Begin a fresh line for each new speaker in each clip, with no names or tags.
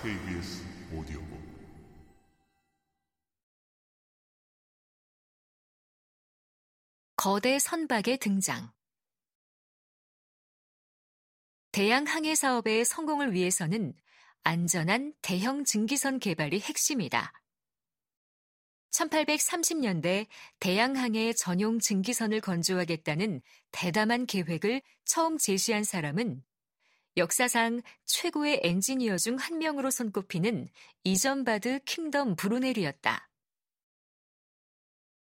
KBS 오디오북
거대 선박의 등장. 대양 항해 사업의 성공을 위해서는 안전한 대형 증기선 개발이 핵심이다. 1830년대 대양항해 전용 증기선을 건조하겠다는 대담한 계획을 처음 제시한 사람은 역사상 최고의 엔지니어 중 한 명으로 손꼽히는 이점바드 킹덤 브루넬이었다.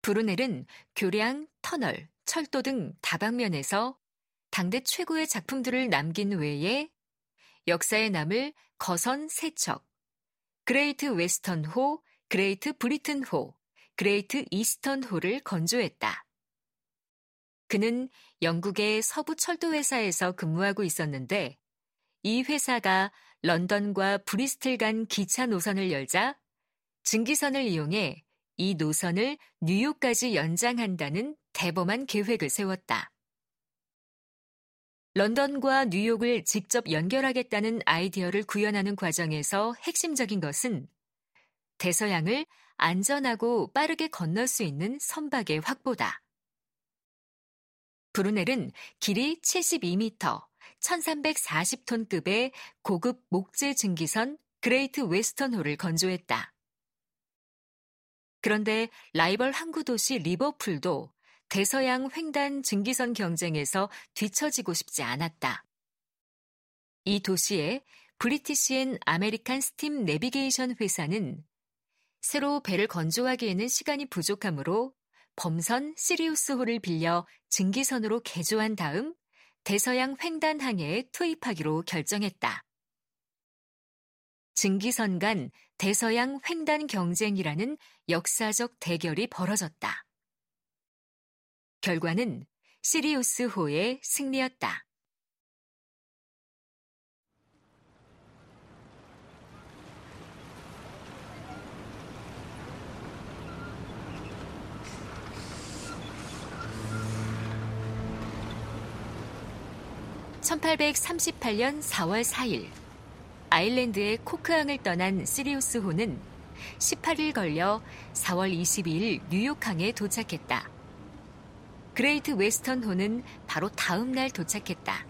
브루넬은 교량, 터널, 철도 등 다방면에서 당대 최고의 작품들을 남긴 외에 역사에 남을 거선 세 척, 그레이트 웨스턴 호, 그레이트 브리튼 호, 그레이트 이스턴 호를 건조했다. 그는 영국의 서부 철도 회사에서 근무하고 있었는데 이 회사가 런던과 브리스틀 간 기차 노선을 열자 증기선을 이용해 이 노선을 뉴욕까지 연장한다는 대범한 계획을 세웠다. 런던과 뉴욕을 직접 연결하겠다는 아이디어를 구현하는 과정에서 핵심적인 것은 대서양을 안전하고 빠르게 건널 수 있는 선박의 확보다. 브루넬은 길이 72m, 1340톤급의 고급 목재 증기선 그레이트 웨스턴호를 건조했다. 그런데 라이벌 항구 도시 리버풀도 대서양 횡단 증기선 경쟁에서 뒤처지고 싶지 않았다. 이 도시에 브리티시 앤 아메리칸 스팀 내비게이션 회사는 새로 배를 건조하기에는 시간이 부족하므로 범선 시리우스호를 빌려 증기선으로 개조한 다음 대서양 횡단항해에 투입하기로 결정했다. 증기선 간 대서양 횡단 경쟁이라는 역사적 대결이 벌어졌다. 결과는 시리우스호의 승리였다. 1838년 4월 4일 아일랜드의 코크항을 떠난 시리우스호는 18일 걸려 4월 22일 뉴욕항에 도착했다. 그레이트 웨스턴호는 바로 다음 날 도착했다.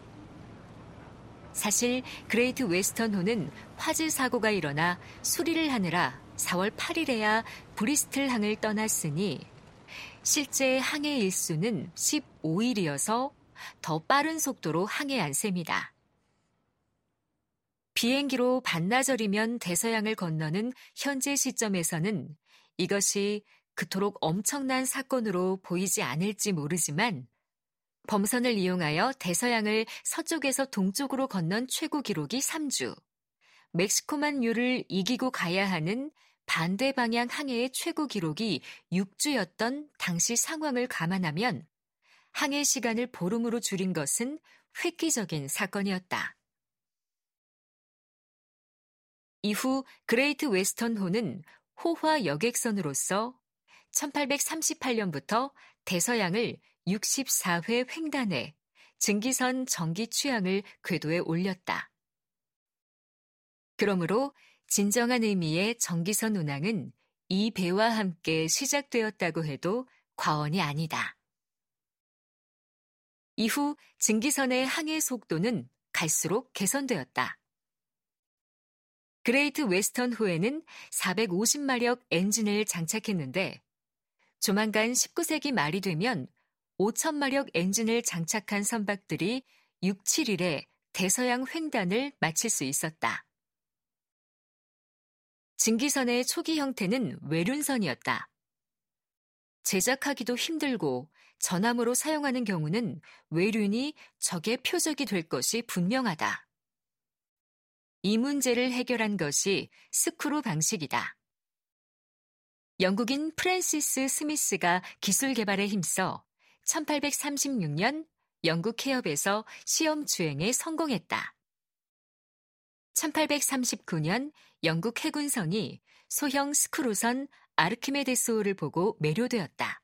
사실 그레이트 웨스턴호는 화재 사고가 일어나 수리를 하느라 4월 8일에야 브리스틀 항을 떠났으니 실제 항해 일수는 15일이어서 더 빠른 속도로 항해한 셈이다. 비행기로 반나절이면 대서양을 건너는 현재 시점에서는 이것이 그토록 엄청난 사건으로 보이지 않을지 모르지만 범선을 이용하여 대서양을 서쪽에서 동쪽으로 건넌 최고 기록이 3주, 멕시코만 류를 이기고 가야 하는 반대 방향 항해의 최고 기록이 6주였던 당시 상황을 감안하면 항해 시간을 보름으로 줄인 것은 획기적인 사건이었다. 이후 그레이트 웨스턴호는 호화 여객선으로서 1838년부터 대서양을 64회 횡단해 증기선 정기 취항을 궤도에 올렸다. 그러므로 진정한 의미의 정기선 운항은 이 배와 함께 시작되었다고 해도 과언이 아니다. 이후 증기선의 항해 속도는 갈수록 개선되었다. 그레이트 웨스턴 호에는 450마력 엔진을 장착했는데 조만간 19세기 말이 되면 5천마력 엔진을 장착한 선박들이 6, 7일에 대서양 횡단을 마칠 수 있었다. 증기선의 초기 형태는 외륜선이었다. 제작하기도 힘들고 전함으로 사용하는 경우는 외륜이 적의 표적이 될 것이 분명하다. 이 문제를 해결한 것이 스크루 방식이다. 영국인 프랜시스 스미스가 기술 개발에 힘써 1836년 영국 해협에서 시험 주행에 성공했다. 1839년 영국 해군성이 소형 스크루선 아르키메데스호를 보고 매료되었다.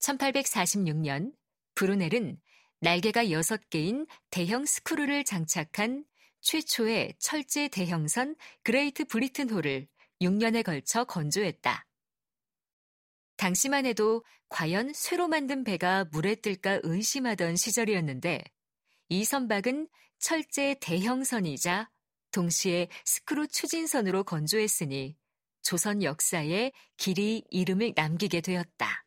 1846년 브루넬은 날개가 6개인 대형 스크루를 장착한 최초의 철제 대형선 그레이트 브리튼호를 6년에 걸쳐 건조했다. 당시만 해도 과연 쇠로 만든 배가 물에 뜰까 의심하던 시절이었는데 이 선박은 철제 대형선이자 동시에 스크루 추진선으로 건조했으니 조선 역사에 길이 이름을 남기게 되었다.